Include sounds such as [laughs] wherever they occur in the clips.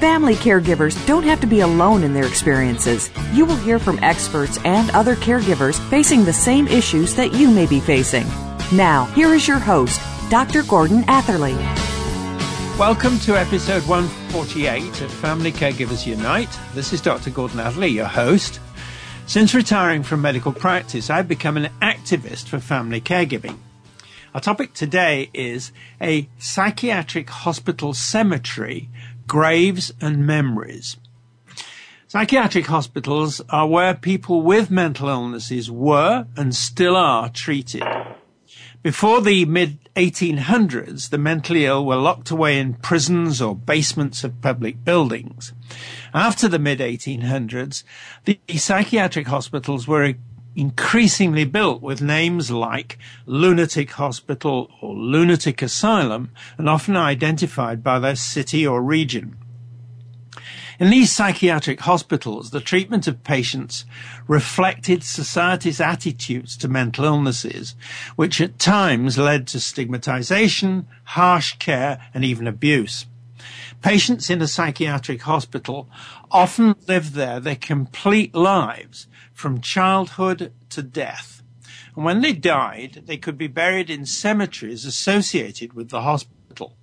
Family caregivers don't have to be alone in their experiences. You will hear from experts and other caregivers facing the same issues that you may be facing. Now, here is your host, Dr. Gordon Atherley. Welcome to episode 148 of Family Caregivers Unite. This is Dr. Gordon Atherley, your host. Since retiring from medical practice, I've become an activist for family caregiving. Our topic today is a psychiatric hospital cemetery, graves and memories. Psychiatric hospitals are where people with mental illnesses were and still are treated. Before the mid 1800s, the mentally ill were locked away in prisons or basements of public buildings. After the mid 1800s, the psychiatric hospitals were increasingly built with names like lunatic hospital or lunatic asylum and often identified by their city or region. In these psychiatric hospitals, the treatment of patients reflected society's attitudes to mental illnesses, which at times led to stigmatization, harsh care, and even abuse. Patients in a psychiatric hospital often live there their complete lives from childhood to death. And when they died, they could be buried in cemeteries associated with the hospital.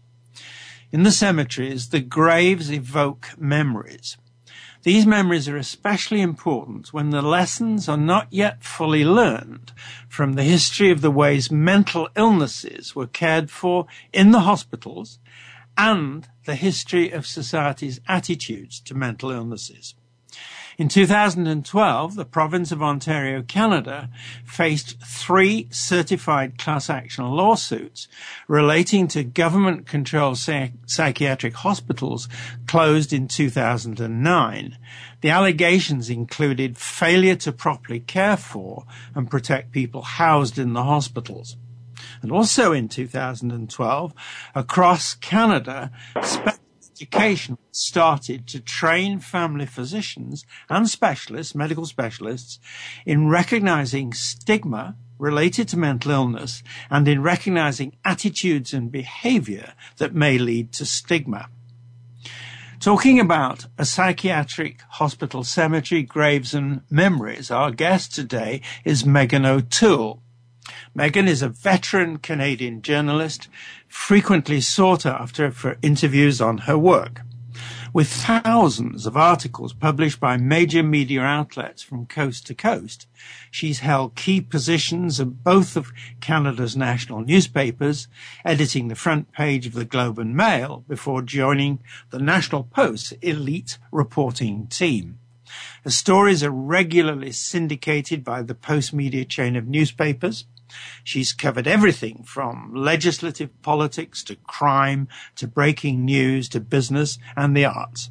In the cemeteries, the graves evoke memories. These memories are especially important when the lessons are not yet fully learned from the history of the ways mental illnesses were cared for in the hospitals and the history of society's attitudes to mental illnesses. In 2012, the province of Ontario, Canada, faced three certified class action lawsuits relating to government controlled psychiatric hospitals closed in 2009. The allegations included failure to properly care for and protect people housed in the hospitals. And also in 2012, across Canada, education started to train family physicians and specialists, medical specialists, in recognizing stigma related to mental illness and in recognizing attitudes and behavior that may lead to stigma. Talking about a psychiatric hospital cemetery, graves and memories, our guest today is Megan O'Toole. Megan is a veteran Canadian journalist, frequently sought after for interviews on her work. With thousands of articles published by major media outlets from coast to coast, she's held key positions of both of Canada's national newspapers, editing the front page of the Globe and Mail before joining the National Post's elite reporting team. Her stories are regularly syndicated by the Post media chain of newspapers, She's covered everything from legislative politics to crime to breaking news to business and the arts.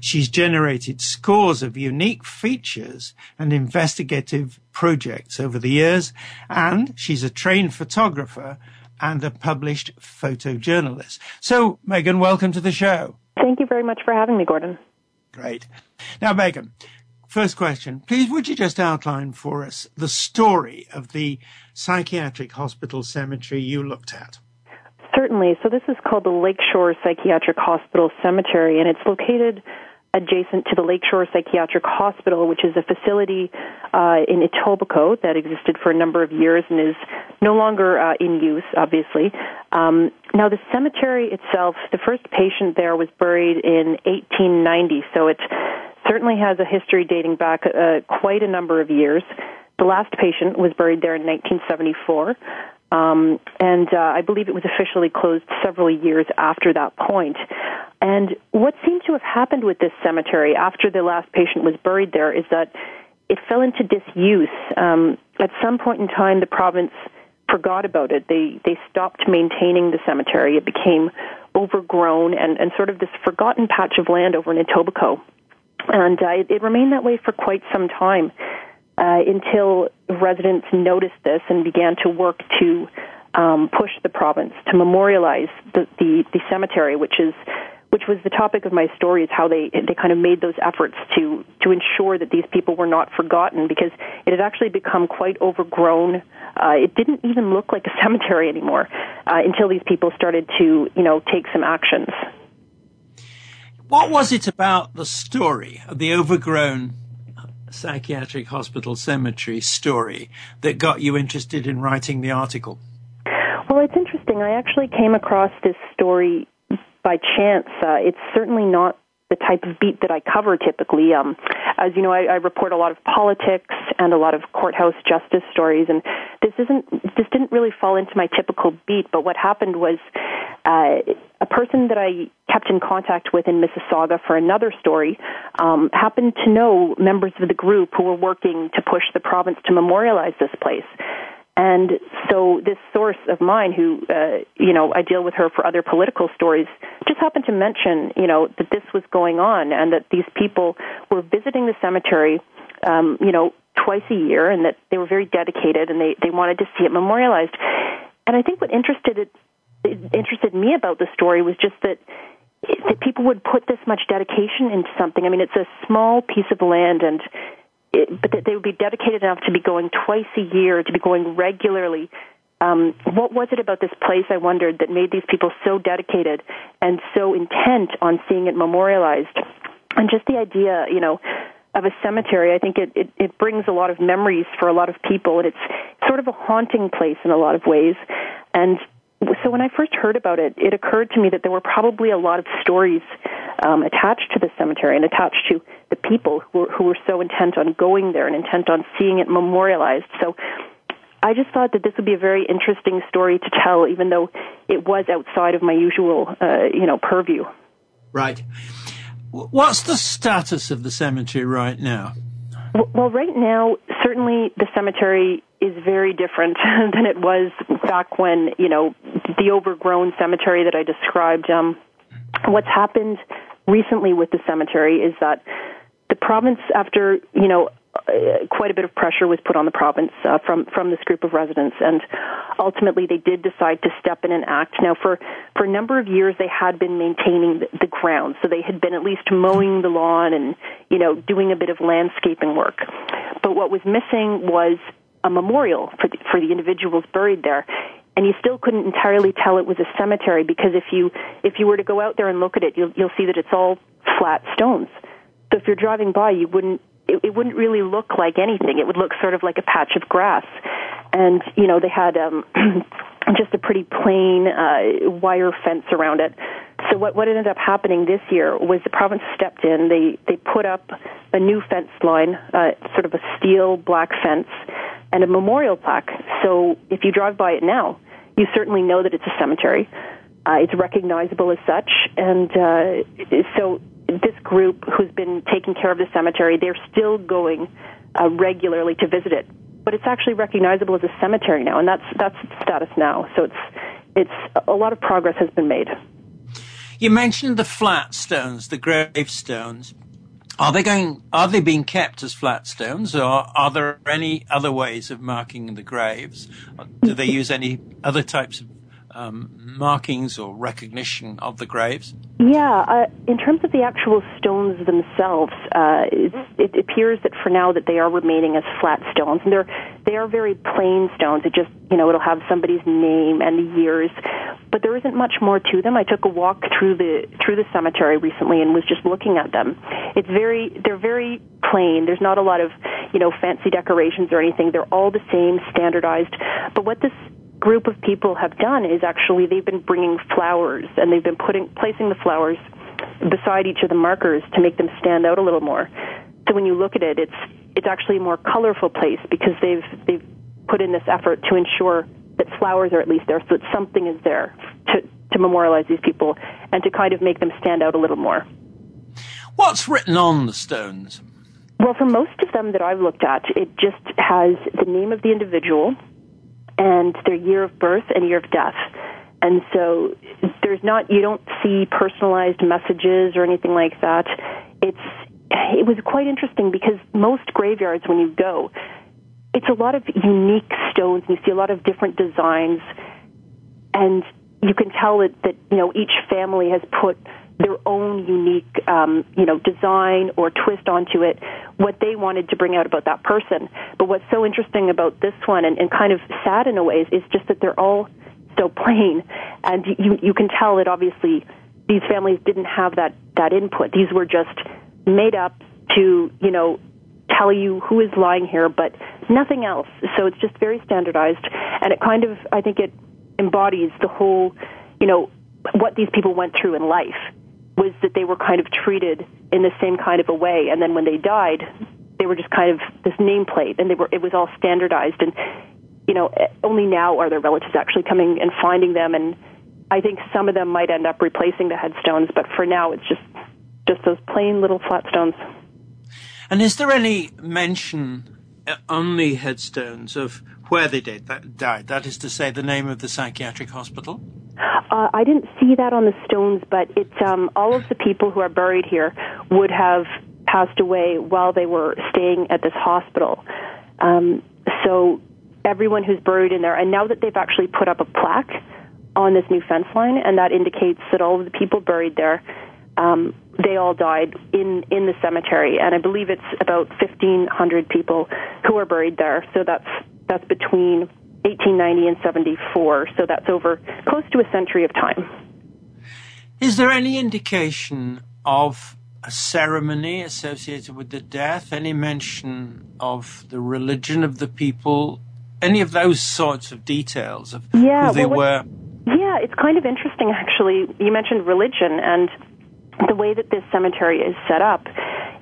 She's generated scores of unique features and investigative projects over the years, and she's a trained photographer and a published photojournalist. So, Megan, welcome to the show. Thank you very much for having me, Gordon. Great. Now, Megan, First question. Please would you just outline for us the story of the psychiatric hospital cemetery you looked at? Certainly. So this is called the Lakeshore Psychiatric Hospital Cemetery and it's located adjacent to the Lakeshore Psychiatric Hospital, which is a facility uh, in Etobicoke that existed for a number of years and is no longer uh, in use, obviously. Um, now, the cemetery itself, the first patient there was buried in 1890, so it certainly has a history dating back uh, quite a number of years. the last patient was buried there in 1974. Um, and uh, I believe it was officially closed several years after that point. And what seemed to have happened with this cemetery after the last patient was buried there is that it fell into disuse. Um, at some point in time, the province forgot about it. They they stopped maintaining the cemetery. It became overgrown and, and sort of this forgotten patch of land over in Etobicoke. And uh, it, it remained that way for quite some time uh, until residents noticed this and began to work to um, push the province to memorialize the, the, the cemetery, which is which was the topic of my story, is how they they kind of made those efforts to to ensure that these people were not forgotten because it had actually become quite overgrown. Uh, it didn't even look like a [laughs] cemetery anymore uh, until these people started to you know take some actions. What was it about the story of the overgrown psychiatric hospital cemetery story that got you interested in writing the article? Well, it's interesting. I actually came across this story by chance. Uh, it's certainly not the type of beat that I cover typically. Um, as you know, I, I report a lot of politics and a lot of courthouse justice stories, and this isn't this didn't really fall into my typical beat. But what happened was uh, a person that I kept in contact with in Mississauga for another story um, happened to know members of the group who were working to push the province to memorialize this place. And so this source of mine, who uh, you know I deal with her for other political stories, just happened to mention you know that this was going on and that these people were visiting the cemetery, um, you know, twice a year, and that they were very dedicated and they they wanted to see it memorialized. And I think what interested it, interested me about the story was just that that people would put this much dedication into something. I mean, it's a small piece of land, and it, but that they would be dedicated enough to be going twice a year, to be going regularly. Um, what was it about this place, I wondered, that made these people so dedicated and so intent on seeing it memorialized? And just the idea, you know, of a cemetery, I think it, it, it brings a lot of memories for a lot of people, and it's sort of a haunting place in a lot of ways. And so when I first heard about it, it occurred to me that there were probably a lot of stories um, attached to the cemetery and attached to the people who were, who were so intent on going there and intent on seeing it memorialized. So I just thought that this would be a very interesting story to tell, even though it was outside of my usual, uh, you know, purview. Right. What's the status of the cemetery right now? Well, right now, certainly the cemetery is very different [laughs] than it was back when, you know, the overgrown cemetery that I described. Um, what's happened recently with the cemetery is that the province, after, you know, quite a bit of pressure was put on the province uh, from from this group of residents, and ultimately they did decide to step in and act. Now, for for a number of years, they had been maintaining the, the ground, so they had been at least mowing the lawn and you know doing a bit of landscaping work. But what was missing was a memorial for the, for the individuals buried there. And you still couldn't entirely tell it was a cemetery because if you if you were to go out there and look at it, you'll you'll see that it's all flat stones. So if you're driving by, you wouldn't it, it wouldn't really look like anything. It would look sort of like a patch of grass. And you know they had um, [clears throat] just a pretty plain uh, wire fence around it. So what what ended up happening this year was the province stepped in. They they put up a new fence line, uh, sort of a steel black fence, and a memorial plaque. So if you drive by it now, you certainly know that it's a cemetery. Uh, it's recognizable as such, and uh, so this group who's been taking care of the cemetery, they're still going uh, regularly to visit it. But it's actually recognizable as a cemetery now, and that's that's its status now. So it's it's a lot of progress has been made. You mentioned the flat stones, the gravestones. Are they going? Are they being kept as flat stones, or are there any other ways of marking the graves? Do they use any other types of um, markings or recognition of the graves? Yeah, uh, in terms of the actual stones themselves, uh, it appears that for now that they are remaining as flat stones, and they're they are very plain stones. It just you know it'll have somebody's name and the years, but there isn't much more to them. I took a walk through the through the cemetery recently and was just looking at them. It's very they're very plain. There's not a lot of you know fancy decorations or anything. They're all the same, standardized. But what this group of people have done is actually they've been bringing flowers and they've been putting placing the flowers beside each of the markers to make them stand out a little more. So when you look at it, it's it's actually a more colorful place because they've they've put in this effort to ensure that flowers are at least there, so that something is there to to memorialize these people and to kind of make them stand out a little more. What's written on the stones? Well, for most of them that I've looked at, it just has the name of the individual and their year of birth and year of death. And so there's not you don't see personalized messages or anything like that. It's it was quite interesting because most graveyards when you go, it's a lot of unique stones. And you see a lot of different designs, and you can tell that that you know each family has put their own unique, um, you know, design or twist onto it, what they wanted to bring out about that person. But what's so interesting about this one, and, and kind of sad in a way, is just that they're all so plain, and you you can tell that obviously these families didn't have that that input. These were just made up to, you know, tell you who is lying here, but nothing else. So it's just very standardized, and it kind of, I think, it embodies the whole, you know, what these people went through in life was that they were kind of treated in the same kind of a way, and then when they died, they were just kind of this nameplate, and they were it was all standardized, and you know, only now are their relatives actually coming and finding them, and I think some of them might end up replacing the headstones, but for now, it's just just those plain little flat stones. And is there any mention uh, on the headstones of where they did that, died? That is to say, the name of the psychiatric hospital. Uh, I didn't see that on the stones, but it's um, all of the people who are buried here would have passed away while they were staying at this hospital. Um, so everyone who's buried in there, and now that they've actually put up a plaque on this new fence line, and that indicates that all of the people buried there um, they all died in in the cemetery, and I believe it's about fifteen hundred people who are buried there. So that's that's between 1890 and 74. So that's over close to a century of time. Is there any indication of a ceremony associated with the death? Any mention of the religion of the people? Any of those sorts of details of yeah, who they well, were? Yeah, it's kind of interesting actually. You mentioned religion, and the way that this cemetery is set up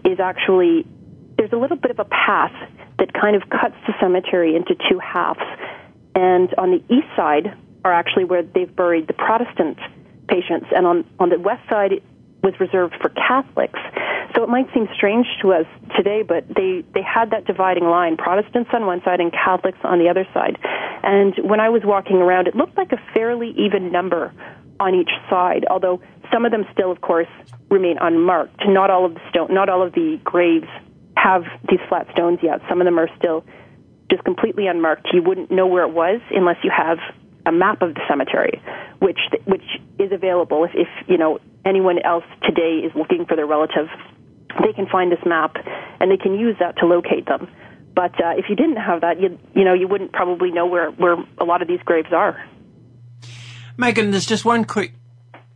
is actually there's a little bit of a path that kind of cuts the cemetery into two halves. And on the east side are actually where they've buried the Protestant patients, and on, on the west side was reserved for Catholics. So it might seem strange to us today, but they, they had that dividing line Protestants on one side and Catholics on the other side. And when I was walking around, it looked like a fairly even number on each side, although some of them still, of course, remain unmarked. Not all of the stone, not all of the graves have these flat stones yet. Some of them are still just completely unmarked. You wouldn't know where it was unless you have a map of the cemetery, which which is available if, if you know anyone else today is looking for their relative. They can find this map and they can use that to locate them. But uh, if you didn't have that, you you know you wouldn't probably know where where a lot of these graves are. Megan, there's just one quick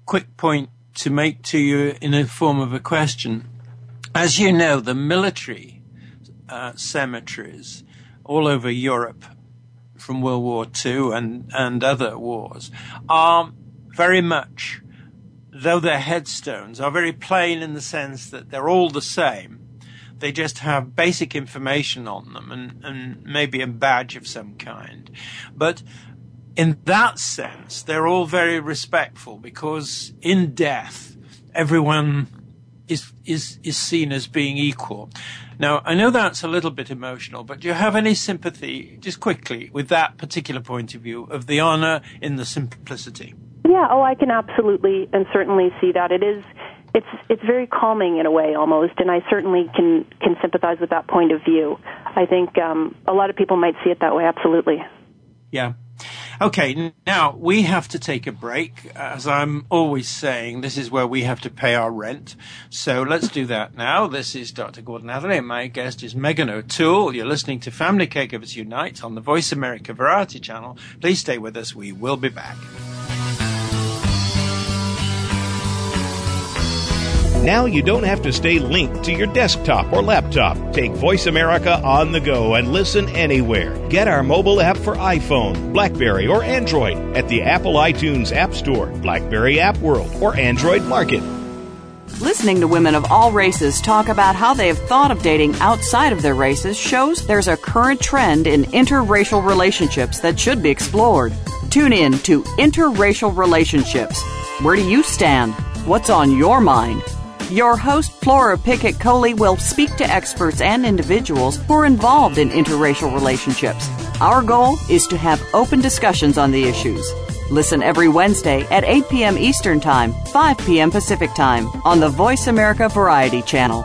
quick point to make to you in the form of a question. As you know, the military uh, cemeteries all over Europe from World War II and, and other wars are very much, though their headstones are very plain in the sense that they're all the same, they just have basic information on them and, and maybe a badge of some kind. But in that sense, they're all very respectful because in death, everyone is, is, is seen as being equal. Now, I know that's a little bit emotional, but do you have any sympathy, just quickly, with that particular point of view of the honor in the simplicity? Yeah, oh, I can absolutely and certainly see that. It is, it's, it's very calming in a way almost, and I certainly can, can sympathize with that point of view. I think um, a lot of people might see it that way, absolutely. Yeah. Okay, now we have to take a break. As I'm always saying, this is where we have to pay our rent. So let's do that now. This is Dr. Gordon Atherley, and my guest is Megan O'Toole. You're listening to Family Caregivers Unite on the Voice America Variety Channel. Please stay with us. We will be back. Now you don't have to stay linked to your desktop or laptop. Take Voice America on the go and listen anywhere. Get our mobile app for iPhone, Blackberry, or Android at the Apple iTunes App Store, Blackberry App World, or Android Market. Listening to women of all races talk about how they have thought of dating outside of their races shows there's a current trend in interracial relationships that should be explored. Tune in to Interracial Relationships. Where do you stand? What's on your mind? Your host, Flora Pickett Coley, will speak to experts and individuals who are involved in interracial relationships. Our goal is to have open discussions on the issues. Listen every Wednesday at 8 p.m. Eastern Time, 5 p.m. Pacific Time on the Voice America Variety Channel.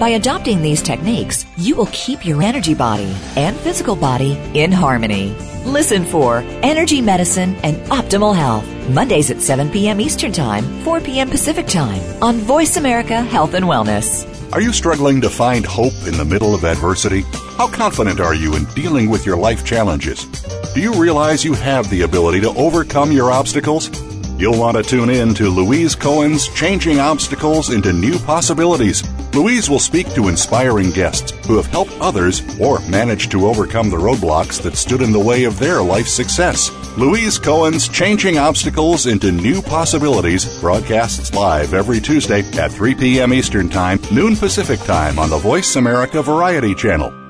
By adopting these techniques, you will keep your energy body and physical body in harmony. Listen for Energy Medicine and Optimal Health, Mondays at 7 p.m. Eastern Time, 4 p.m. Pacific Time on Voice America Health and Wellness. Are you struggling to find hope in the middle of adversity? How confident are you in dealing with your life challenges? Do you realize you have the ability to overcome your obstacles? You'll want to tune in to Louise Cohen's Changing Obstacles into New Possibilities. Louise will speak to inspiring guests who have helped others or managed to overcome the roadblocks that stood in the way of their life success. Louise Cohen's Changing Obstacles into New Possibilities broadcasts live every Tuesday at 3 p.m. Eastern Time, noon Pacific Time on the Voice America Variety Channel.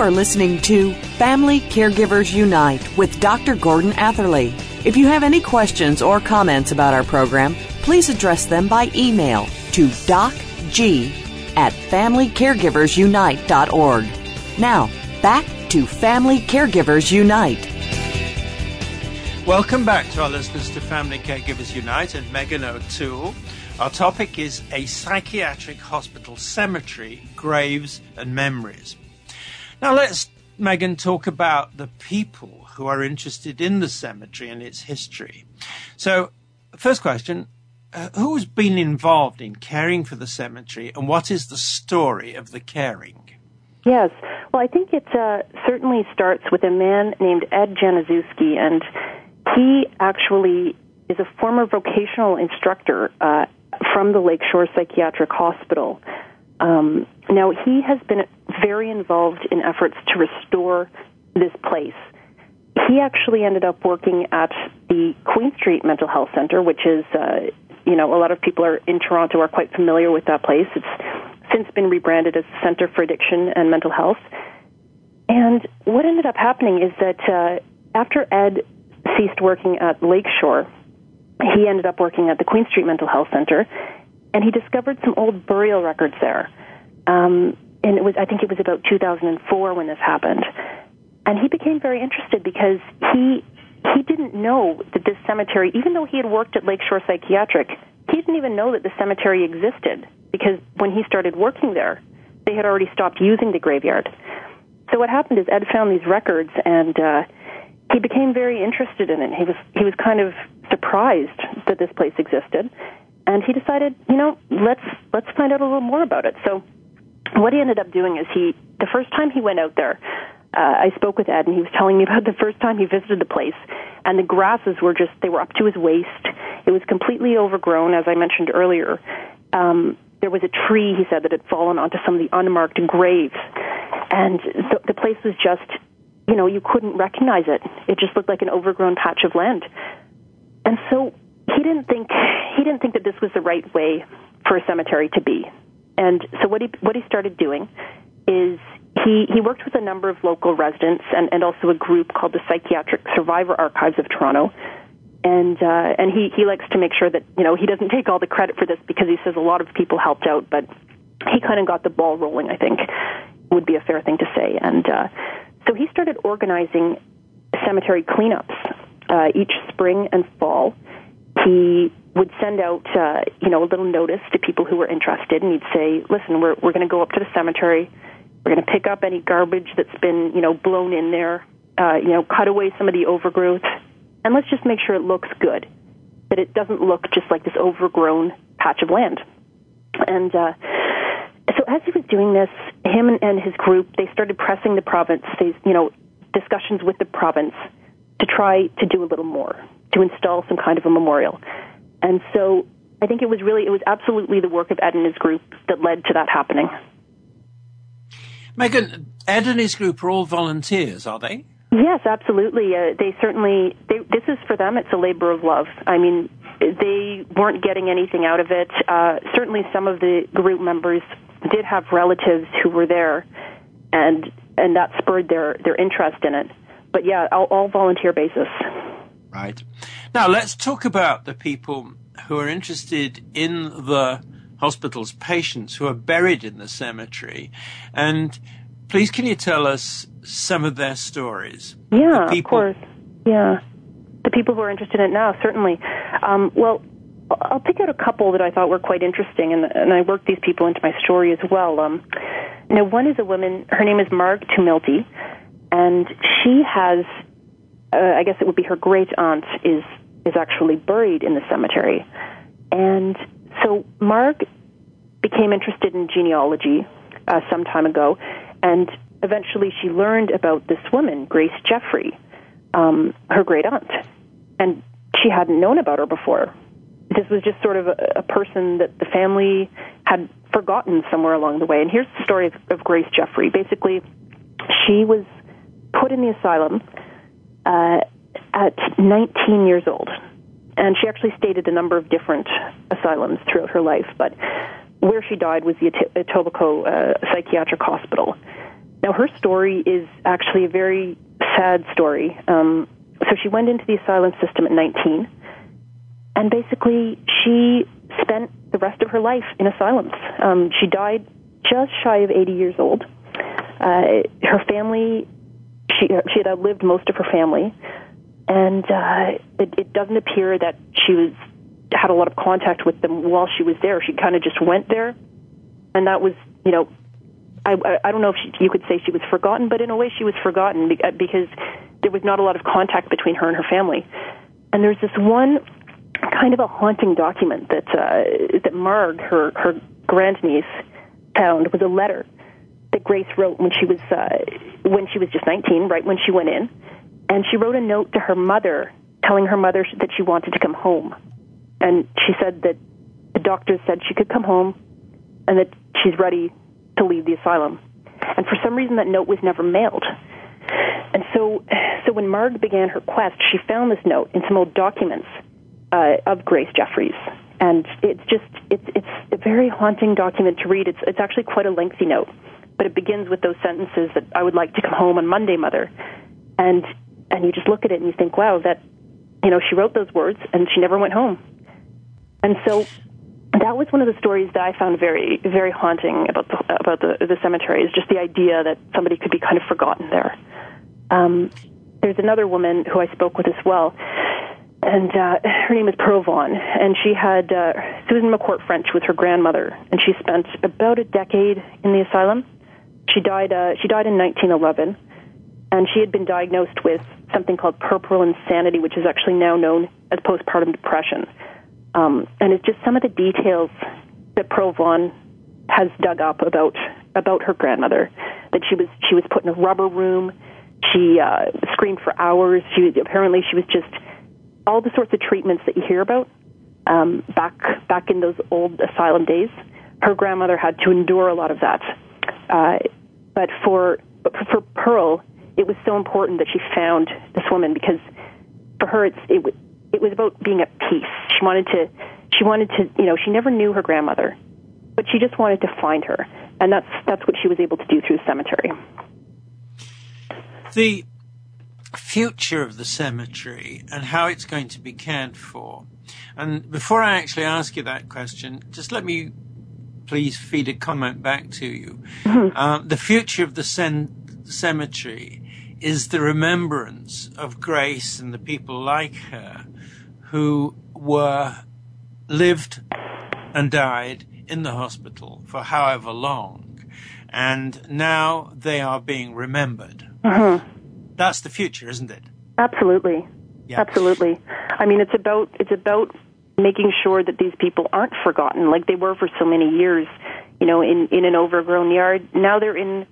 You are listening to Family Caregivers Unite with Dr. Gordon Atherley. If you have any questions or comments about our program, please address them by email to docg at familycaregiversunite.org. Now, back to Family Caregivers Unite. Welcome back to our listeners to Family Caregivers Unite and Megan O'Toole. Our topic is a psychiatric hospital cemetery, graves and memories. Now let's, Megan, talk about the people who are interested in the cemetery and its history. So, first question, uh, who's been involved in caring for the cemetery and what is the story of the caring? Yes. Well, I think it uh, certainly starts with a man named Ed Janiszewski, and he actually is a former vocational instructor uh, from the Lakeshore Psychiatric Hospital. Um, now, he has been very involved in efforts to restore this place. He actually ended up working at the Queen Street Mental Health Center, which is, uh, you know, a lot of people are in Toronto are quite familiar with that place. It's since been rebranded as the Center for Addiction and Mental Health. And what ended up happening is that uh, after Ed ceased working at Lakeshore, he ended up working at the Queen Street Mental Health Center, and he discovered some old burial records there. Um, and it was, I think it was about 2004 when this happened. And he became very interested because he he didn't know that this cemetery, even though he had worked at Lakeshore Psychiatric, he didn't even know that the cemetery existed because when he started working there, they had already stopped using the graveyard. So what happened is Ed found these records and uh, he became very interested in it. He was he was kind of surprised that this place existed, and he decided, you know, let's let's find out a little more about it. So what he ended up doing is he the first time he went out there uh, I spoke with Ed, and he was telling me [laughs] about the first time he visited the place, and the grasses were just they were up to his waist. It was completely overgrown, as I mentioned earlier. Um, there was a tree, he said, that had fallen onto some of the unmarked graves, and the, the place was just, you know, you couldn't recognize it. It just looked like an overgrown patch of land, and so he didn't think [laughs] he didn't think that this was the right way for a cemetery to be. And so what he what he started doing is he, he worked with a number of local residents and, and also a group called the Psychiatric Survivor Archives of Toronto. And uh, and he, he likes to make sure that you know he doesn't take all the credit for this because he says a lot of people helped out, but he kind of got the ball rolling. I think would be a fair thing to say. And uh, so he started organizing cemetery cleanups uh, each spring and fall. he would send out, uh, you know, a little notice to people who were interested, and he'd say, "Listen, we're we're going to go up to the cemetery. We're going to pick up any garbage that's been, you know, blown in there. Uh, you know, cut away some of the overgrowth, and let's just make sure it looks good, that it doesn't look just like this overgrown patch of land." And uh, so, as he was doing this, him and, his group they started pressing the province. They, you know, discussions with the province to try to do a little more, to install some kind of a memorial. And so I think it was really, it was absolutely the work of Ed and his group that led to that happening. Megan, Ed and his group are all volunteers, are they? Yes, absolutely. Uh, they certainly, they, this is for them, it's a labor of love. I mean, they weren't getting anything out of it. Uh, certainly some of the group members did have relatives who were there, and, and that spurred their, their interest in it. But yeah, all, all volunteer basis. Right. Now let's talk about the people who are interested in the hospital's patients who are buried in the cemetery. And please, can you tell us some of their stories? Yeah, the of course. Yeah. The people who are interested in it now, certainly. Um, well, I'll pick out a couple that I thought were quite interesting, and, and I worked these people into my story as well. Um, now, one is a woman, her name is Marg Tumilty, and she has, uh, I guess it would be her great aunt, is is actually buried in the cemetery. And so Marg became interested in genealogy uh, some time ago, and eventually she learned about this woman, Grace Jeffrey, um, her great aunt, and she hadn't known about her before. This was just sort of a, a person that the family had forgotten somewhere along the way. And here's the story of, of Grace Jeffrey. Basically, she was put in the asylum uh, at 19 years old. And she actually stayed at a number of different asylums throughout her life, but where she died was the Etobicoke uh, Psychiatric Hospital. Now, her story is actually a very sad story. Um, so she went into the asylum system at 19, and basically she spent the rest of her life in asylums. Um, she died just shy of 80 years old. Uh, her family, she, she had outlived most of her family and uh, it, it doesn't appear that she was had a lot of contact with them while she was there. She kind of just went there, and that was, you know, I I don't know if she, you could say she was forgotten, but in a way she was forgotten uh, because there was not a lot of contact between her and her family. And there's this one kind of a haunting document that uh, that Marg, her her grandniece, found was a letter that Grace wrote when she was uh, when she was just 19, right when she went in and she wrote a note to her mother telling her mother that she wanted to come home. And she said that the doctor said she could come home and that she's ready to leave the asylum. And for some reason, that note was never mailed. And so, so when Marg began her quest, she found this note in some old documents uh, of Grace Jeffries. And it's just, it's, it's a very haunting document to read. It's, it's actually quite a lengthy note, but it begins with those sentences that I would like to come home on Monday, Mother. And and you just look at it and you think, wow, that you know she wrote those words and she never went home. And so that was one of the stories that I found very very haunting about the about the, the cemetery is just the idea that somebody could be kind of forgotten there. Um, there's another woman who I spoke with as well, and uh, her name is Pearl Vaughn, and she had uh, Susan McCourt French with her grandmother, and she spent about a decade in the asylum. She died. Uh, she died in 1911, and she had been diagnosed with something called puerperal insanity, which is actually now known as postpartum depression. Um, and it's just some of the details that Pearl Vaughn has dug up about about her grandmother. That she was she was put in a rubber room. She uh, screamed for hours. She apparently she was just all the sorts of treatments that you hear about um, back back in those old asylum days. Her grandmother had to endure a lot of that. Uh, but for for Pearl, it was so important that she found this woman because for her it's it it was about being at peace. She wanted to she wanted to you know she never knew her grandmother, but she just wanted to find her, and that's that's what she was able to do through the cemetery. The future of the cemetery and how it's going to be cared for. And before I actually ask you that question, just let me please feed a comment back to you. Mm-hmm. Uh, the future of the cen- cemetery is the remembrance of Grace and the people like her who were lived and died in the hospital for however long, and now they are being remembered. Mm-hmm. That's the future, isn't it? Absolutely. Yeah. Absolutely. I mean, it's about it's about making sure that these people aren't forgotten, like they were for so many years. You know, in in an overgrown yard. Now they're in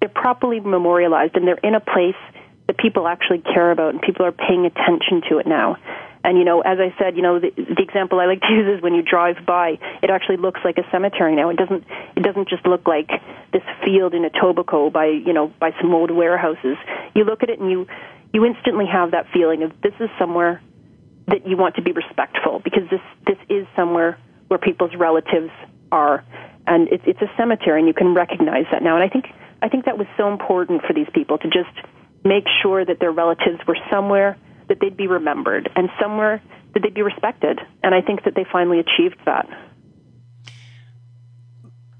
they're properly memorialized, and they're in a place that people actually care about, and people are paying attention to it now. And you know, as I said, you know, the, the example I like to use is when you drive by, it actually looks like a cemetery now. It doesn't. It doesn't just look like this field in Etobicoke by you know by some old warehouses. You look at it and you you instantly have that feeling of this is somewhere that you want to be respectful because this this is somewhere where people's relatives are, and it's it's a cemetery, and you can recognize that now. And I think I think that was so important for these people to just make sure that their relatives were somewhere that they'd be remembered and somewhere that they'd be respected. And I think that they finally achieved that.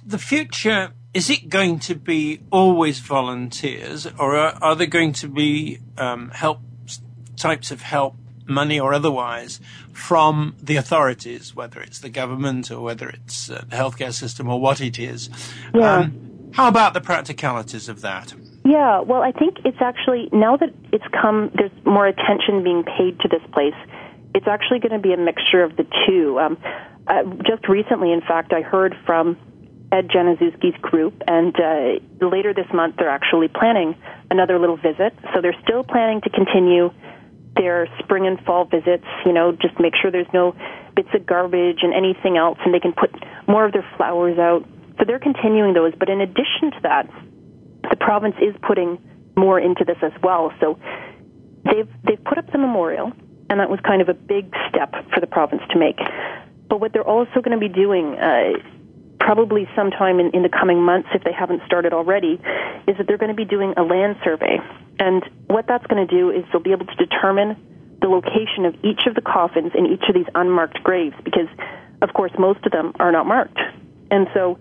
The future is it going to be always volunteers, or are, are there going to be um, help types of help, money or otherwise, from the authorities, whether it's the government or whether it's uh, the healthcare system or what it is? Yeah. Um, how about the practicalities of that? Yeah, well, I think it's actually now that it's come, there's more attention being paid to this place. It's actually going to be a mixture of the two. Um, uh, just recently, in fact, I heard from Ed Janiszewski's group, and uh, later this month they're actually planning another little visit. So they're still planning to continue their spring and fall visits. You know, just make sure there's no bits of garbage and anything else, and they can put more of their flowers out. So they're continuing those. But in addition to that, the province is putting more into this as well. So they've they've put up the memorial, and that was kind of a big step for the province to make. But what they're also going to be doing, uh, probably sometime in, in the coming months, if they haven't started already, is that they're going to be doing a land survey. And what that's going to do is they'll be able to determine the location of each of the coffins in each of these unmarked graves, because of course most of them are not marked. And so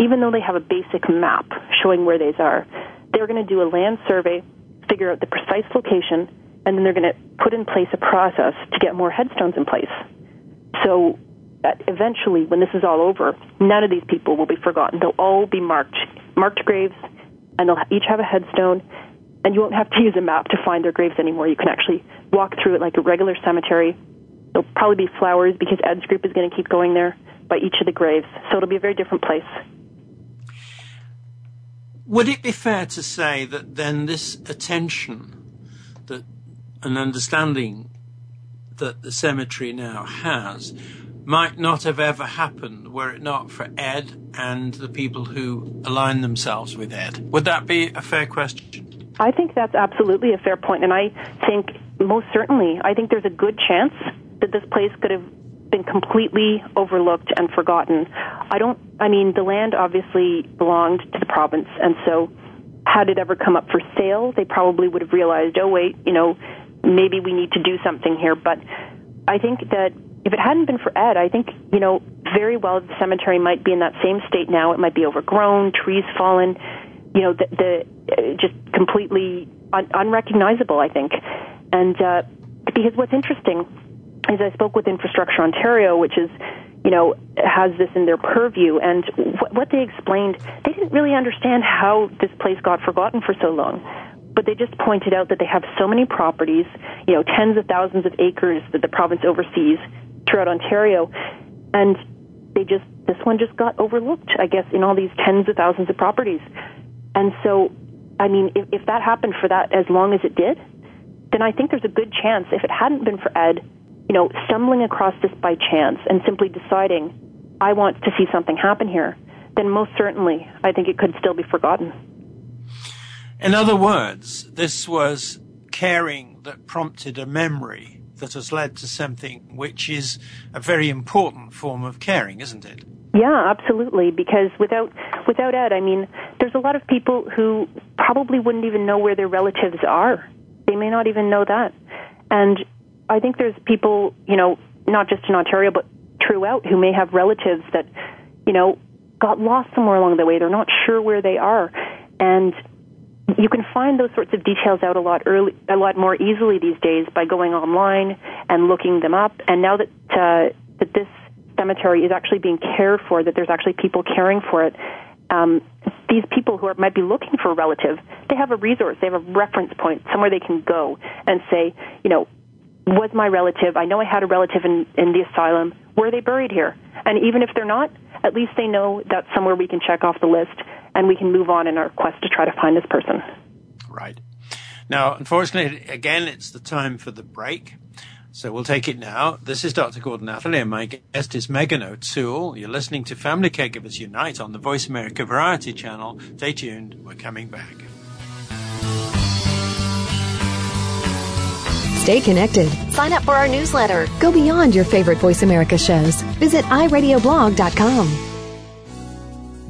even though they have a basic map showing where these are, they're going to do a land survey, figure out the precise location, and then they're going to put in place a process to get more headstones in place. So uh, eventually, when this is all over, none of these people will be forgotten. They'll all be marked, marked graves, and they'll each have a headstone. And you won't have to use a map to find their graves anymore. You can actually walk through it like a regular cemetery. There'll probably be flowers because Ed's group is going to keep going there by each of the graves. So it'll be a very different place. Would it be fair to say that then this attention that an understanding that the cemetery now has might not have ever happened were it not for Ed and the people who align themselves with Ed? Would that be a fair question? I think that's absolutely a fair point, and I think most certainly, I think there's a good chance that this place could have been completely overlooked and forgotten. I don't, I mean, the land obviously belonged to the province, and so had it ever come up for sale, they probably would have realized, oh, wait, you know, maybe we need to do something here. But I think that if it hadn't been for Ed, I think, you know, very well the cemetery might be in that same state now. It might be overgrown, trees fallen, you know, the, the uh, just completely un- unrecognizable, I think. And uh, because what's interesting is I spoke with Infrastructure Ontario, which is, you know, has this in their purview, and wh- what they explained, they didn't really understand how this place got forgotten for so long. But they just pointed out that they have so many properties, you know, tens of thousands of acres that the province oversees throughout Ontario, and they just this one just got overlooked, I guess, in all these tens of thousands of properties. And so, I mean, if, if that happened for that as long as it did, then I think there's a good chance if it hadn't been for Ed you know, stumbling across this by chance and simply deciding, I want to see something happen here, then most certainly I think it could still be forgotten. In other words, this was caring that prompted a memory that has led to something which is a very important form of caring, isn't it? Yeah, absolutely. Because without without Ed, I mean, there's a lot of people who probably wouldn't even know where their relatives are. They may not even know that. And I think there's people, you know, not just in Ontario, but throughout who may have relatives that, you know, got lost somewhere along the way. They're not sure where they are. And you can find those sorts of details out a lot early, a lot more easily these days by going online and looking them up. And now that uh, that this cemetery is actually being cared for, that there's actually people caring for it, um, these people who are, might be looking for a relative, they have a resource, they have a reference point, somewhere they can go and say, you know, was my relative, I know I had a relative in, in the asylum, were they buried here? And even if they're not, at least they know that's somewhere we can check off the list and we can move on in our quest to try to find this person. Right. Now, unfortunately, again, it's the time for the break. So we'll take it now. This is Dr. Gordon Atherley, and my guest is Megan O'Toole. You're listening to Family Caregivers Unite on the Voice America Variety Channel. Stay tuned. We're coming back. Stay connected. Sign up for our newsletter. Go beyond your favorite Voice America shows. Visit iradioblog.com.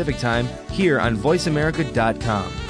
Pacific Time here on VoiceAmerica.com.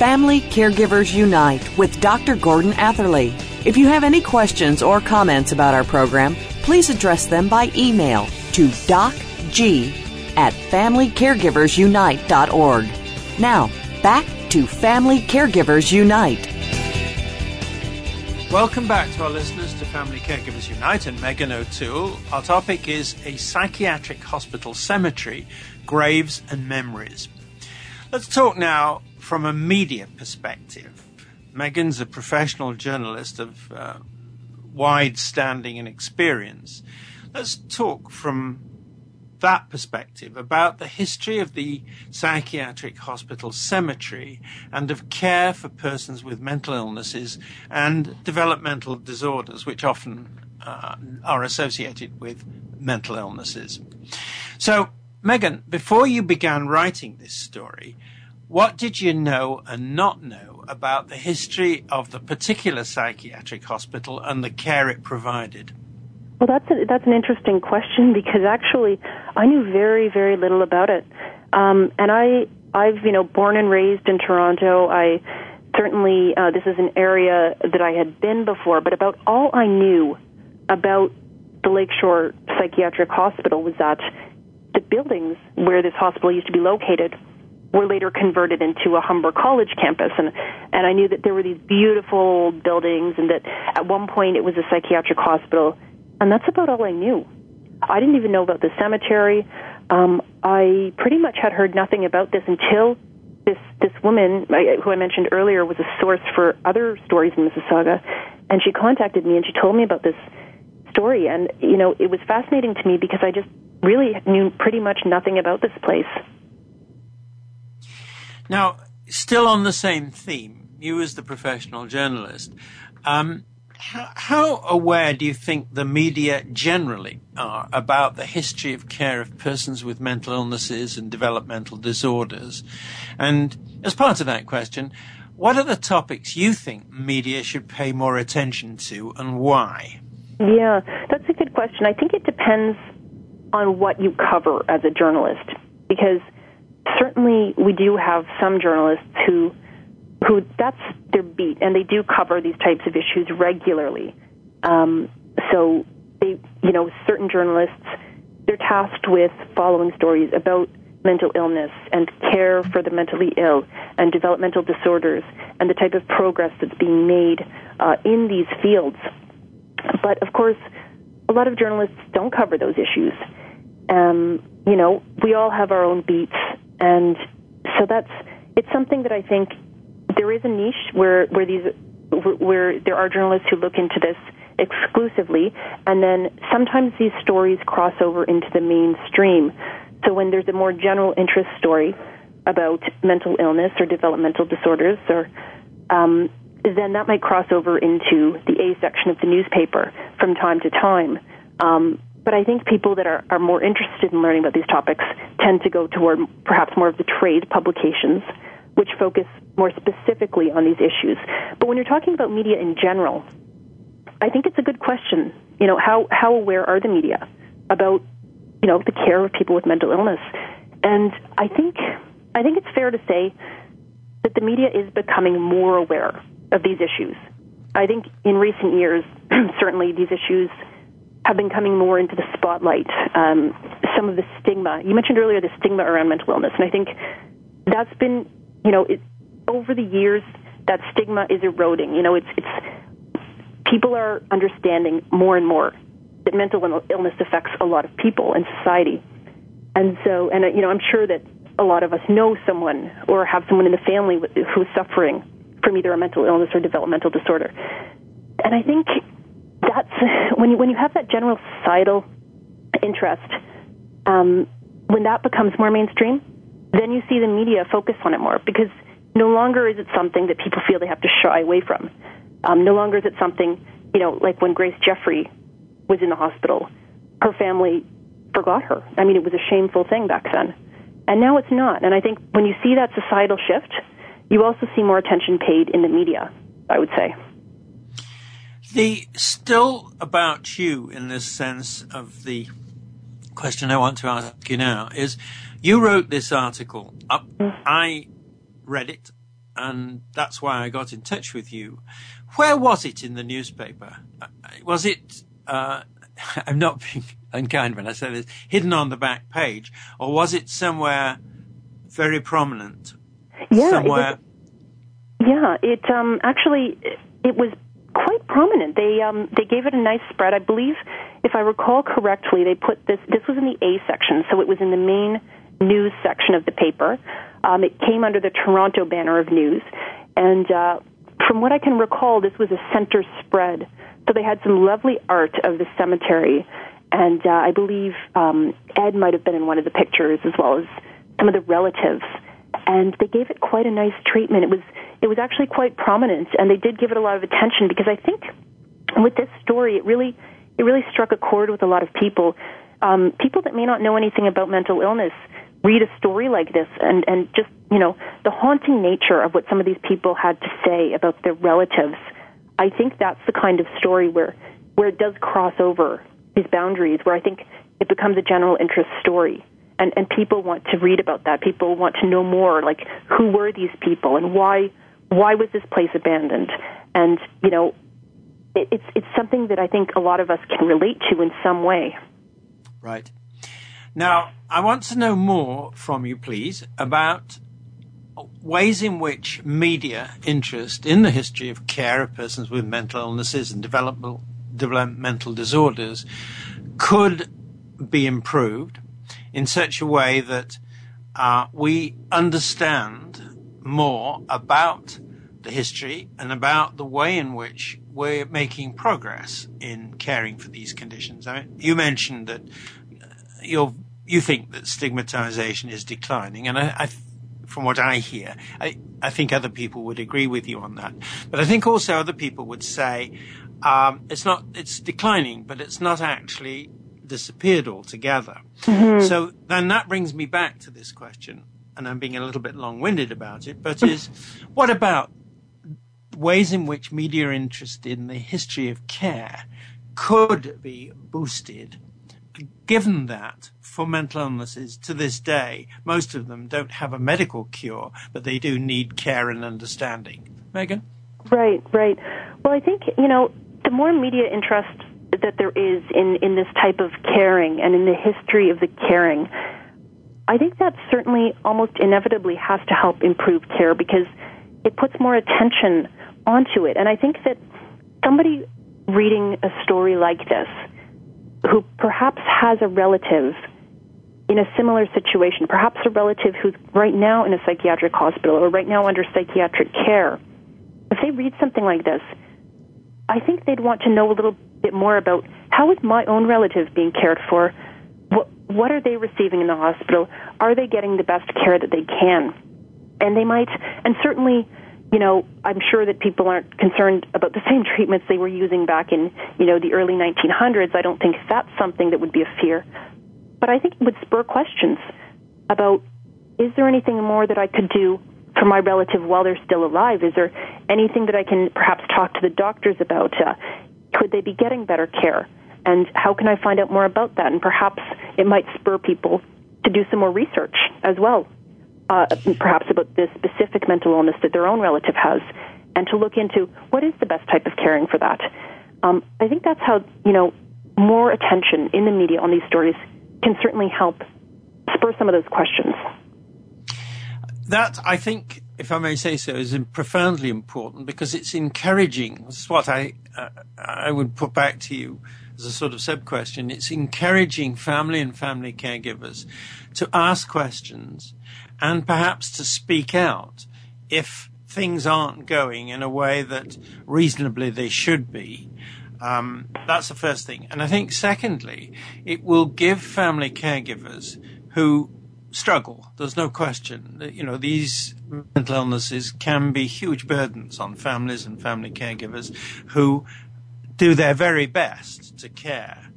Family Caregivers Unite with Dr. Gordon Atherley. If you have any questions or comments about our program, please address them by email to docg at familycaregiversunite.org. Now, back to Family Caregivers Unite. Welcome back to our listeners to Family Caregivers Unite and Megan O'Toole. Our topic is a psychiatric hospital cemetery, graves and memories. Let's talk now from a media perspective. Megan's a professional journalist of uh, wide standing and experience. Let's talk from that perspective about the history of the psychiatric hospital cemetery and of care for persons with mental illnesses and developmental disorders, which often uh, are associated with mental illnesses. So, Megan, before you began writing this story, what did you know and not know about the history of the particular psychiatric hospital and the care it provided? Well, that's a, that's an interesting question [laughs] because actually, I knew very very little about it, um, and I I've you know born and raised in Toronto. I certainly uh, this is an area that I had been before, but about all I knew about the Lakeshore Psychiatric Hospital was that the buildings where this hospital used to be located were later converted into a Humber College campus and and I knew that there were these beautiful buildings and that at one point it was a psychiatric hospital and that's about all I knew. I didn't even know about the cemetery. Um, I pretty much had heard nothing about this until this this woman who I mentioned earlier was a source for other stories in Mississauga, and she contacted me and she told me about this story, and you know it was fascinating to me because I just really knew pretty much nothing about this place. Now, still on the same theme, you as the professional journalist, um, how, how, aware do you think the media generally are about the history of care of persons with mental illnesses and developmental disorders? And as part of that question, what are the topics you think media should pay more attention to and why? Yeah, that's a good question. I think it depends on what you cover as a journalist because certainly we do have some journalists who who that's their beat, and they do cover these types of issues regularly. Um, so they, you know, certain journalists, they're tasked with following stories about mental illness and care for the mentally ill and developmental disorders and the type of progress that's being made uh, in these fields. But of course, a lot of journalists don't cover those issues. Um, you know, we all have our own beats, and so that's it's something that I think there is a niche where where these where there are journalists who look into this exclusively, and then sometimes these stories cross over into the mainstream. So when there's a more general interest story about mental illness or developmental disorders, or um, then that might cross over into the A section of the newspaper from time to time. Um, but I think people that are, are more interested in learning about these topics tend to go toward perhaps more of the trade publications, which focus more specifically on these issues. But when you're talking about media in general, I think it's a good question. You know, how, how aware are the media about, you know, the care of people with mental illness? And I think, I think it's fair to say that the media is becoming more aware of these issues. I think in recent years, [clears throat] certainly these issues have been coming more into the spotlight. Um, some of the stigma you mentioned earlier, the stigma around mental illness, and I think that's been, you know, it, over the years that stigma is eroding. You know, it's it's people are understanding more and more that mental illness affects a lot of people in society, and so, and you know, I'm sure that a lot of us know someone or have someone in the family who's suffering from either a mental illness or developmental disorder. And I think that's [laughs] when you, when you have that general societal interest, um, when that becomes more mainstream, then you see the media focus on it more because no longer is it something that people feel they have to shy away from. Um, no longer is it something, you know, like when Grace Jeffrey was in the hospital, her family forgot her. I mean, it was a shameful thing back then. And now it's not. And I think when you see that societal shift, you also see more attention paid in the media, I would say. The still about you in this sense of the question I want to ask you now is you wrote this article up. I read it and that's why I got in touch with you. Where was it in the newspaper? Uh, was it, uh, [laughs] I'm not being [laughs] unkind when I say this, hidden on the back page, or was it somewhere very prominent? Yeah, somewhere. It yeah, it um, actually it was prominent. They um, they gave it a nice spread. I believe, if I recall correctly, they put this. This was in the A section, so it was in the main news section of the paper. Um, it came under the Toronto banner of news, and uh, from what I can recall, this was a center spread. So they had some lovely art of the cemetery, and uh, I believe um, Ed might have been in one of the pictures as well as some of the relatives and they gave it quite a nice treatment. It was it was actually quite prominent, and they did give it a lot of attention because I think with this story, it really it really struck a chord with a lot of people. Um, people that may not know anything about mental illness read a story like this, and and just you know the haunting nature of what some of these people had to say about their relatives. I think that's the kind of story where where it does cross over these boundaries, where I think it becomes a general interest story and and people want to read about that. People want to know more, like who were these people and why why was this place abandoned? And you know, it, it's it's something that I think a lot of us can relate to in some way. Right. Now, I want to know more from you, please, about ways in which media interest in the history of care of persons with mental illnesses and developmental, developmental disorders could be improved in such a way that uh, we understand more about the history and about the way in which we're making progress in caring for these conditions. I mean, you mentioned that uh, you you think that stigmatization is declining, and I, I, from what I hear, I, I think other people would agree with you on that. But I think also other people would say um, it's not it's declining, but it's not actually disappeared altogether. Mm-hmm. So then that brings me back to this question, and I'm being a little bit long winded about it, but is [laughs] what about ways in which media interest in the history of care could be boosted given that for mental illnesses to this day, most of them don't have a medical cure, but they do need care and understanding. Megan? Right, right. Well, I think, you know, the more media interest that there is in, in this type of caring and in the history of the caring, I think that certainly almost inevitably has to help improve care because it puts more attention onto it. And I think that somebody reading a story like this who perhaps has a relative in a similar situation, perhaps a relative who's right now in a psychiatric hospital or right now under psychiatric care, if they read something like this, I think they'd want to know a little bit more about how is my own relative being cared for? What, what are they receiving in the hospital? Are they getting the best care that they can? And they might, and certainly, you know, I'm sure that people aren't concerned about the same treatments they were using back in, you know, the early 1900s. I don't think that's something that would be a fear. But I think it would spur questions about is there anything more that I could do for my relative while they're still alive? Is there anything that I can perhaps talk to the doctors about? Uh, could they be getting better care? And how can I find out more about that? And perhaps it might spur people to do some more research as well, uh, perhaps about this specific mental illness that their own relative has, and to look into what is the best type of caring for that. Um, I think that's how, you know, more attention in the media on these stories can certainly help spur some of those questions. That, I think, if I may say so, is profoundly important because it's encouraging. This is what I, uh, I would put back to you as a sort of sub question. It's encouraging family and family caregivers to ask questions and perhaps to speak out if things aren't going in a way that reasonably they should be. Um, that's the first thing. And I think secondly, it will give family caregivers who struggle. There's no question. You know, these mental illnesses can be huge burdens on families and family caregivers who do their very best to care.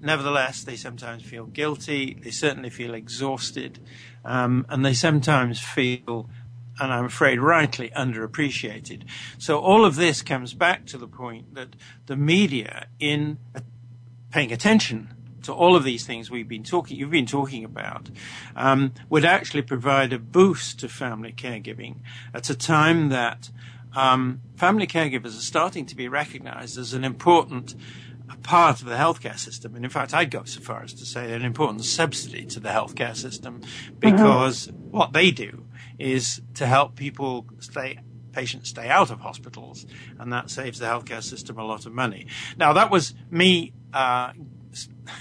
Nevertheless, they sometimes feel guilty. They certainly feel exhausted. Um, and they sometimes feel and I'm afraid rightly underappreciated. So all of this comes back to the point that the media, in paying attention to all of these things we've been talking, you've been talking about, um, would actually provide a boost to family caregiving at a time that um, family caregivers are starting to be recognized as an important part of the healthcare system. And in fact, I'd go so far as to say an important subsidy to the healthcare system mm-hmm. because mm-hmm. what they do is to help people stay patients stay out of hospitals, and that saves the healthcare system a lot of money. Now, that was me, uh,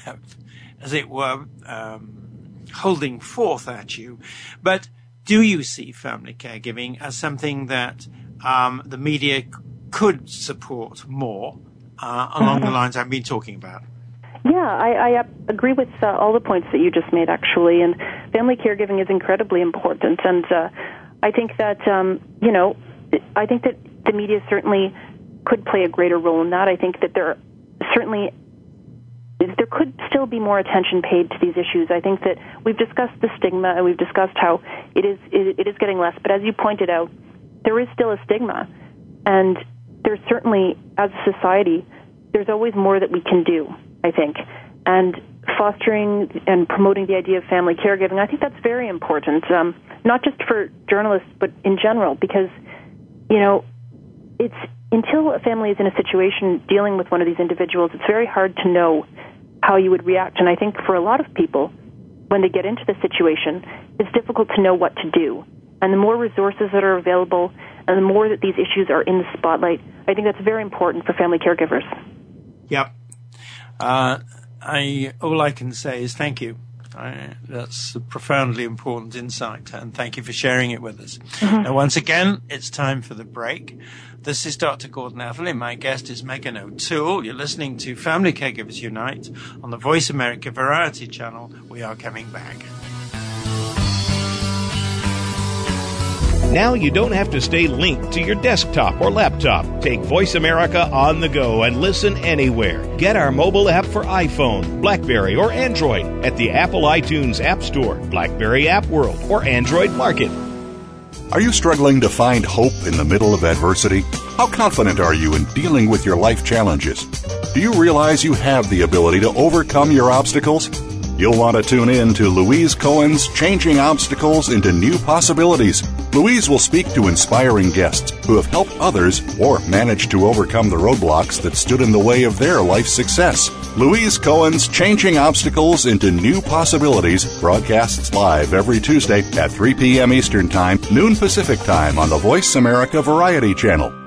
[laughs] as it were, um, holding forth at you. But do you see family caregiving as something that um, the media could support more uh, along the [laughs] lines I've been talking about? Yeah, I, I agree with uh, all the points that you just made, actually. And family caregiving is incredibly important. And uh, I think that, um, you know, I think that the media certainly could play a greater role in that. I think that there are certainly there could still be more attention paid to these issues. I think that we've discussed the stigma and we've discussed how it is it, is getting less. But as you pointed out, there is still a stigma, and there's certainly as a society, there's always more that we can do. I think. And fostering and promoting the idea of family caregiving, I think that's very important, um, not just for journalists, but in general, because, you know, it's until a family is in a situation dealing with one of these individuals, it's very hard to know how you would react. And I think for a lot of people, when they get into the situation, it's difficult to know what to do. And the more resources that are available and the more that these issues are in the spotlight, I think that's very important for family caregivers. Yep. Uh, I all I can say is thank you. I, that's a profoundly important insight, and thank you for sharing it with us. Mm-hmm. Now, once again, it's time for the break. This is Dr. Gordon Atherley. My guest is Megan O'Toole. You're listening to Family Caregivers Unite on the Voice America Variety Channel. We are coming back. Now you don't have to stay linked to your desktop or laptop. Take Voice America on the go and listen anywhere. Get our mobile app for iPhone, Blackberry, or Android at the Apple iTunes App Store, Blackberry App World, or Android Market. Are you struggling to find hope in the middle of adversity? How confident are you in dealing with your life challenges? Do you realize you have the ability to overcome your obstacles? You'll want to tune in to Louise Cohen's Changing Obstacles into New Possibilities. Louise will speak to inspiring guests who have helped others or managed to overcome the roadblocks that stood in the way of their life success. Louise Cohen's Changing Obstacles into New Possibilities broadcasts live every Tuesday at 3 p.m. Eastern Time, noon Pacific Time on the Voice America Variety Channel.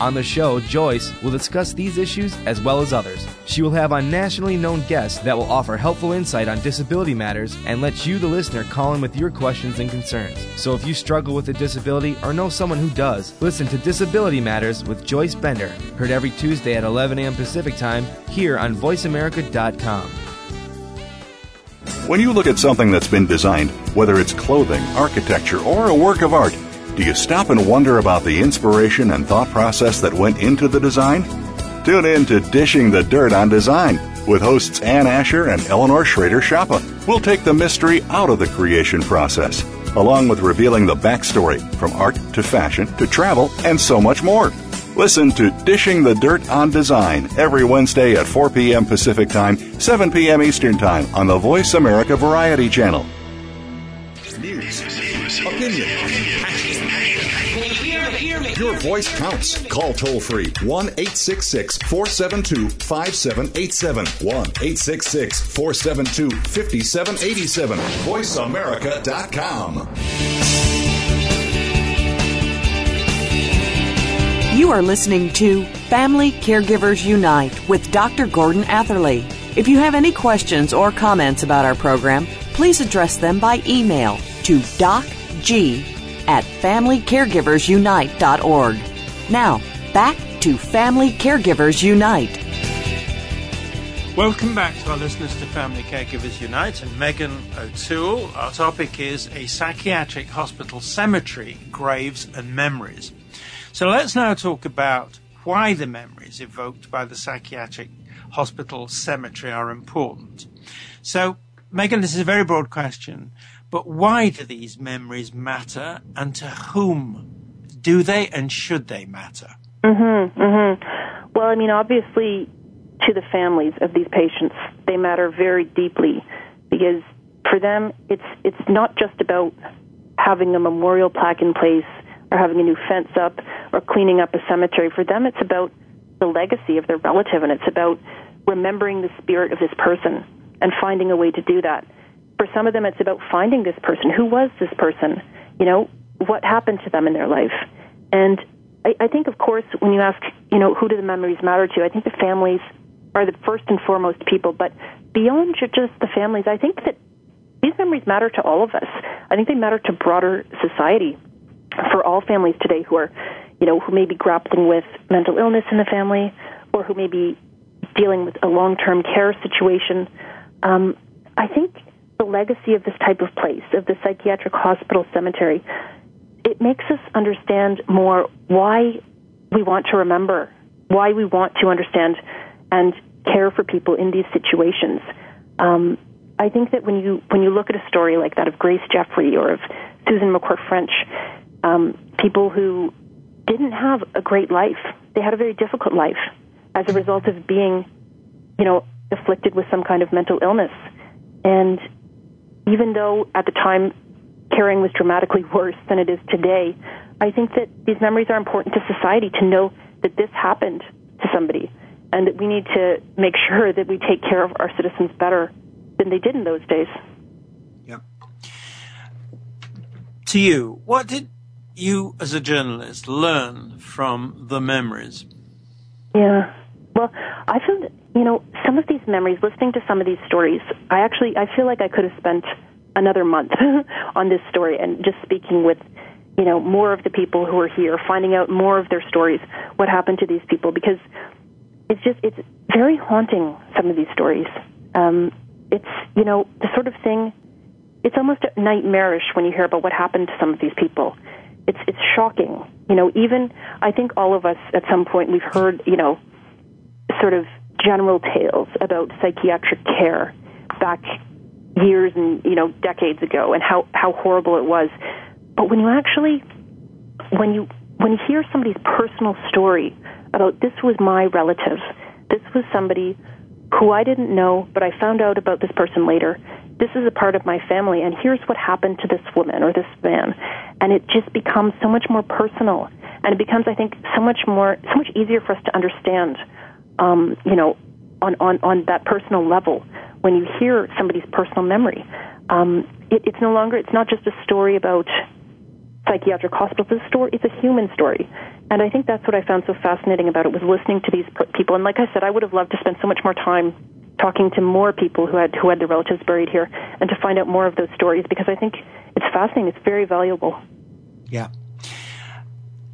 On the show, Joyce will discuss these issues as well as others. She will have on nationally known guests that will offer helpful insight on disability matters and let you, the listener, call in with your questions and concerns. So if you struggle with a disability or know someone who does, listen to Disability Matters with Joyce Bender, heard every Tuesday at 11 a.m. Pacific Time here on VoiceAmerica.com. When you look at something that's been designed, whether it's clothing, architecture, or a work of art, do you stop and wonder about the inspiration and thought process that went into the design? Tune in to Dishing the Dirt on Design with hosts Ann Asher and Eleanor Schrader Schappa. We'll take the mystery out of the creation process, along with revealing the backstory from art to fashion to travel and so much more. Listen to Dishing the Dirt on Design every Wednesday at 4 p.m. Pacific Time, 7 p.m. Eastern Time on the Voice America Variety Channel. Opinion, your voice counts. Call toll free 1 866 472 5787. 1 866 472 5787. VoiceAmerica.com. You are listening to Family Caregivers Unite with Dr. Gordon Atherley. If you have any questions or comments about our program, please address them by email to docg at familycaregiversunite.org. Now, back to Family Caregivers Unite. Welcome back to our listeners to Family Caregivers Unite and Megan O'Toole. Our topic is a psychiatric hospital cemetery, graves and memories. So let's now talk about why the memories evoked by the psychiatric hospital cemetery are important. So, Megan, this is a very broad question, but why do these memories matter and to whom do they and should they matter? Mm-hmm, mm-hmm. Well, I mean, obviously, to the families of these patients, they matter very deeply because for them, it's it's not just about having a memorial plaque in place or having a new fence up or cleaning up a cemetery. For them, it's about the legacy of their relative and it's about remembering the spirit of this person and finding a way to do that. For some of them, it's about finding this person. Who was this person? You know, what happened to them in their life? And I, I think, of course, when you ask, you know, who do the memories matter to, I think the families are the first and foremost people. But beyond just the families, I think that these memories matter to all of us. I think they matter to broader society for all families today who are, you know, who may be grappling with mental illness in the family or who may be dealing with a long-term care situation. Um, I think legacy of this type of place, of the psychiatric hospital cemetery, it makes us understand more why we want to remember, why we want to understand and care for people in these situations. Um, I think that when you when you look at a story like that of Grace Jeffrey or of Susan McCourt French, um, people who didn't have a great life, they had a very difficult life as a result of being, you know, afflicted with some kind of mental illness. And even though at the time caring was dramatically [laughs] worse than it is today, I think that these memories are important to society to know that this happened to somebody and that we need to make sure that we take care of our citizens better than they did in those days. Yeah. To you, what did you as a journalist learn from the memories? Yeah. Well, I found, you know, some of these memories, listening to some of these stories, I actually, I feel like I could have spent another month [laughs] on this story and just speaking with, you know, more of the people who are here, finding out more of their stories, what happened to these people, because it's just, it's very haunting, some of these stories. Um, it's, you know, the sort of thing, it's almost nightmarish when you hear about what happened to some of these people. It's, it's shocking. You know, even, I think all of us at some point we've heard, you know, sort of general tales about psychiatric care back years and you know decades ago and how how horrible it was. But when you actually when you when you hear somebody's personal story about this was my relative this was somebody who I didn't know but I found out about this person later this is a part of my family and here's what happened to this woman or this man. And it just becomes so much more personal and it becomes i think so much more so much easier for us to understand um, you know on, on on that personal level when you hear somebody's personal memory um, it, it's no longer it's not just a story about psychiatric hospitals it's a story it's a human story and i think that's what i found so fascinating about it was listening to these people and like i said i would have loved to spend so much more time talking to more people who had who had their relatives buried here and to find out more of those stories because I think it's fascinating. It's very valuable. Yeah.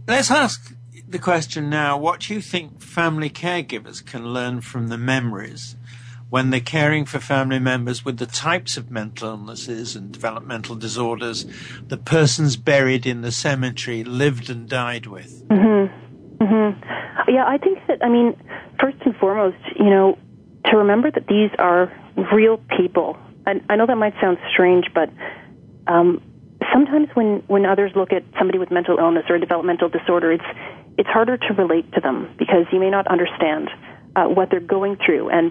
Let's ask the question now what do you think family caregivers can learn from the memories when they're caring for family members with the types of mental illnesses and developmental disorders the persons buried in the cemetery lived and died with? Mm-hmm. Mm-hmm. Yeah, I think that, I mean, first and foremost, you know, to remember that these are real people. And I know that might sound strange, but um, sometimes when, when others look at somebody with mental illness or a developmental disorder, it's it's harder to relate to them because you may not understand uh, what they're going through, and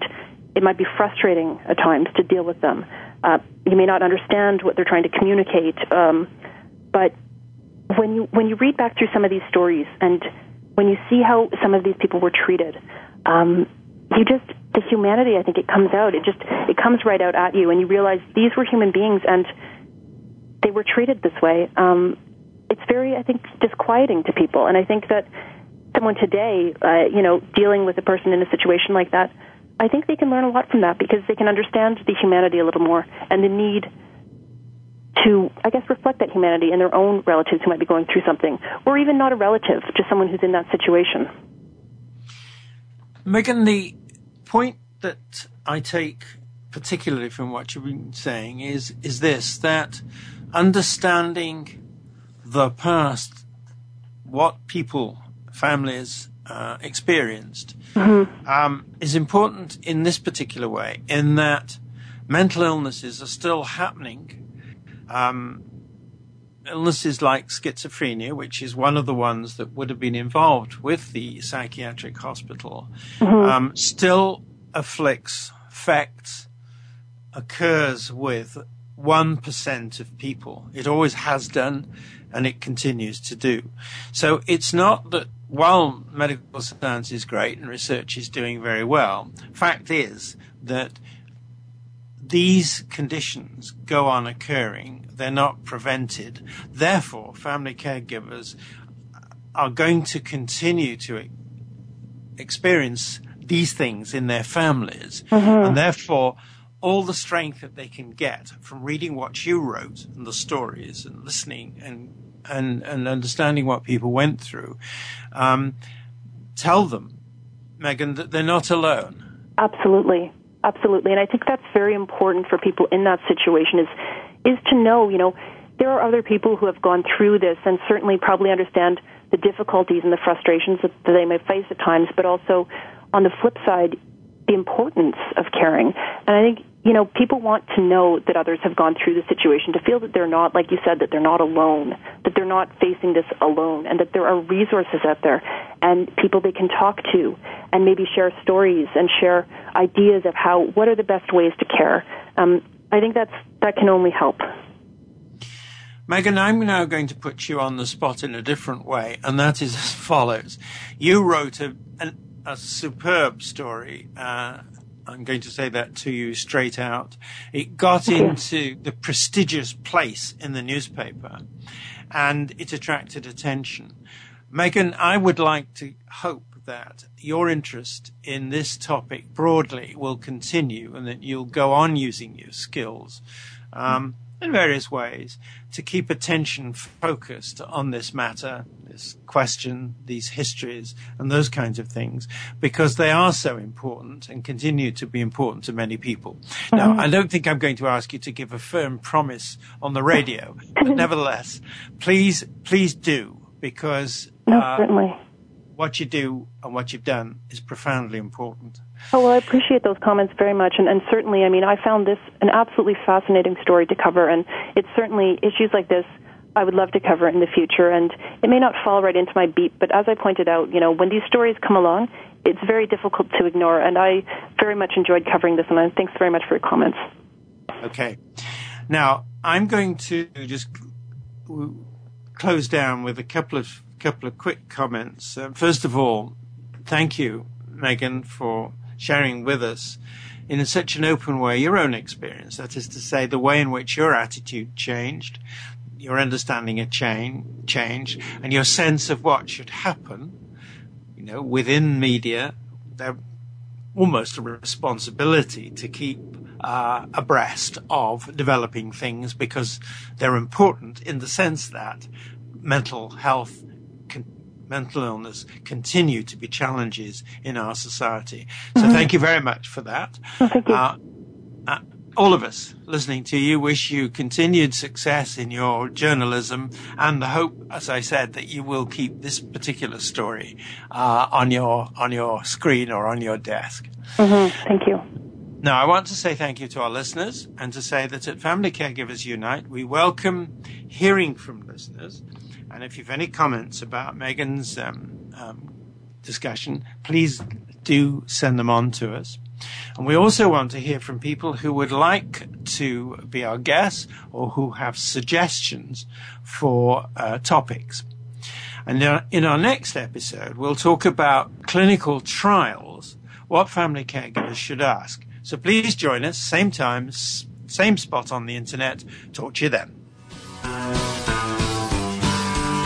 it might be frustrating at times to deal with them. Uh, you may not understand what they're trying to communicate, um, but when you when you read back through some of these stories and when you see how some of these people were treated, um, you just the humanity i think it comes out. It just it comes right out at you and you realize these were human beings and they were treated this way. Um it's very i think disquieting to people and i think that someone today uh you know dealing with a person in a situation like that i think they can learn a lot from that because they can understand the humanity a little more and the need to, I guess, reflect that humanity in their own relatives who might be going through something, or even not a relative, just someone who's in that situation. Megan, the point that I take particularly from what you've been saying is is this that understanding the past, what people, families uh, experienced, mm-hmm. um, is important in this particular way. In that mental illnesses are still happening. Um, illnesses like schizophrenia, which is one of the ones that would have been involved with the psychiatric hospital, mm-hmm. um, still afflicts, affects, occurs with 1% of people. It always has done and it continues to do. So it's not that while medical science is great and research is doing very well, fact is that these conditions go on occurring, they're not prevented. Therefore, family caregivers are going to continue to experience these things in their families. Mm-hmm. And therefore, all the strength that they can get from reading what you wrote and the stories and listening and and, and understanding what people went through, um, tell them, Megan, that they're not alone. Absolutely. Absolutely, and I think that's very important for people in that situation is is to know, you know, there are other people who have gone through this and certainly probably understand the difficulties and the frustrations that they may face at times, but also on the flip side, the importance of caring. And I think, you know, people want to know that others have gone through the situation, to feel that they're not, like you said, that they're not alone, that they're not facing this alone, and that there are resources out there and people they can talk to and maybe share stories and share ideas of how, what are the best ways to care. Um, I think that's, that can only help. Megan, I'm now going to put you on the spot in a different way, and that is as [laughs] follows. You wrote a, an a superb story. Uh, I'm going to say that to you straight out. It got into the prestigious place in the newspaper and it attracted attention. Megan, I would like to hope that your interest in this topic broadly will continue and that you'll go on using your skills. Um, in various ways to keep attention focused on this matter, this question, these histories, and those kinds of things, because they are so important and continue to be important to many people. Mm-hmm. Now, I don't think I'm going to ask you to give a firm promise on the radio, but nevertheless, please, please do, because no, uh, what you do and what you've done is profoundly important. Oh, well, I appreciate those comments very much. And, and certainly, I mean, I found this an absolutely fascinating story to cover. And it's certainly issues like this I would love to cover in the future. And it may not fall right into my beat, but as I pointed out, you know, when these stories come along, it's very difficult to ignore. And I very much enjoyed covering this. And thanks very much for your comments. Okay. Now, I'm going to just close down with a couple of couple of quick comments. Uh, first of all, thank you, Megan, for sharing with us in such an open way your own experience. That is to say, the way in which your attitude changed, your understanding of change, change, and your sense of what should happen. You know, within media, they're almost a responsibility to keep uh, abreast of developing things because they're important in the sense that mental health mental illness continue to be challenges in our society. So mm-hmm. thank you very much for that. Oh, thank you. Uh, uh, all of us listening to you wish you continued success in your journalism and the hope, as I said, that you will keep this particular story uh, on your on your screen or on your desk. Mm-hmm. Thank you. Now, I want to say thank you to our listeners and to say that at Family Caregivers Unite, we welcome hearing from listeners and if you've any comments about Megan's um, um, discussion, please do send them on to us. And we also want to hear from people who would like to be our guests or who have suggestions for uh, topics. And in our next episode, we'll talk about clinical trials, what family caregivers should ask. So please join us, same time, same spot on the internet. Talk to you then.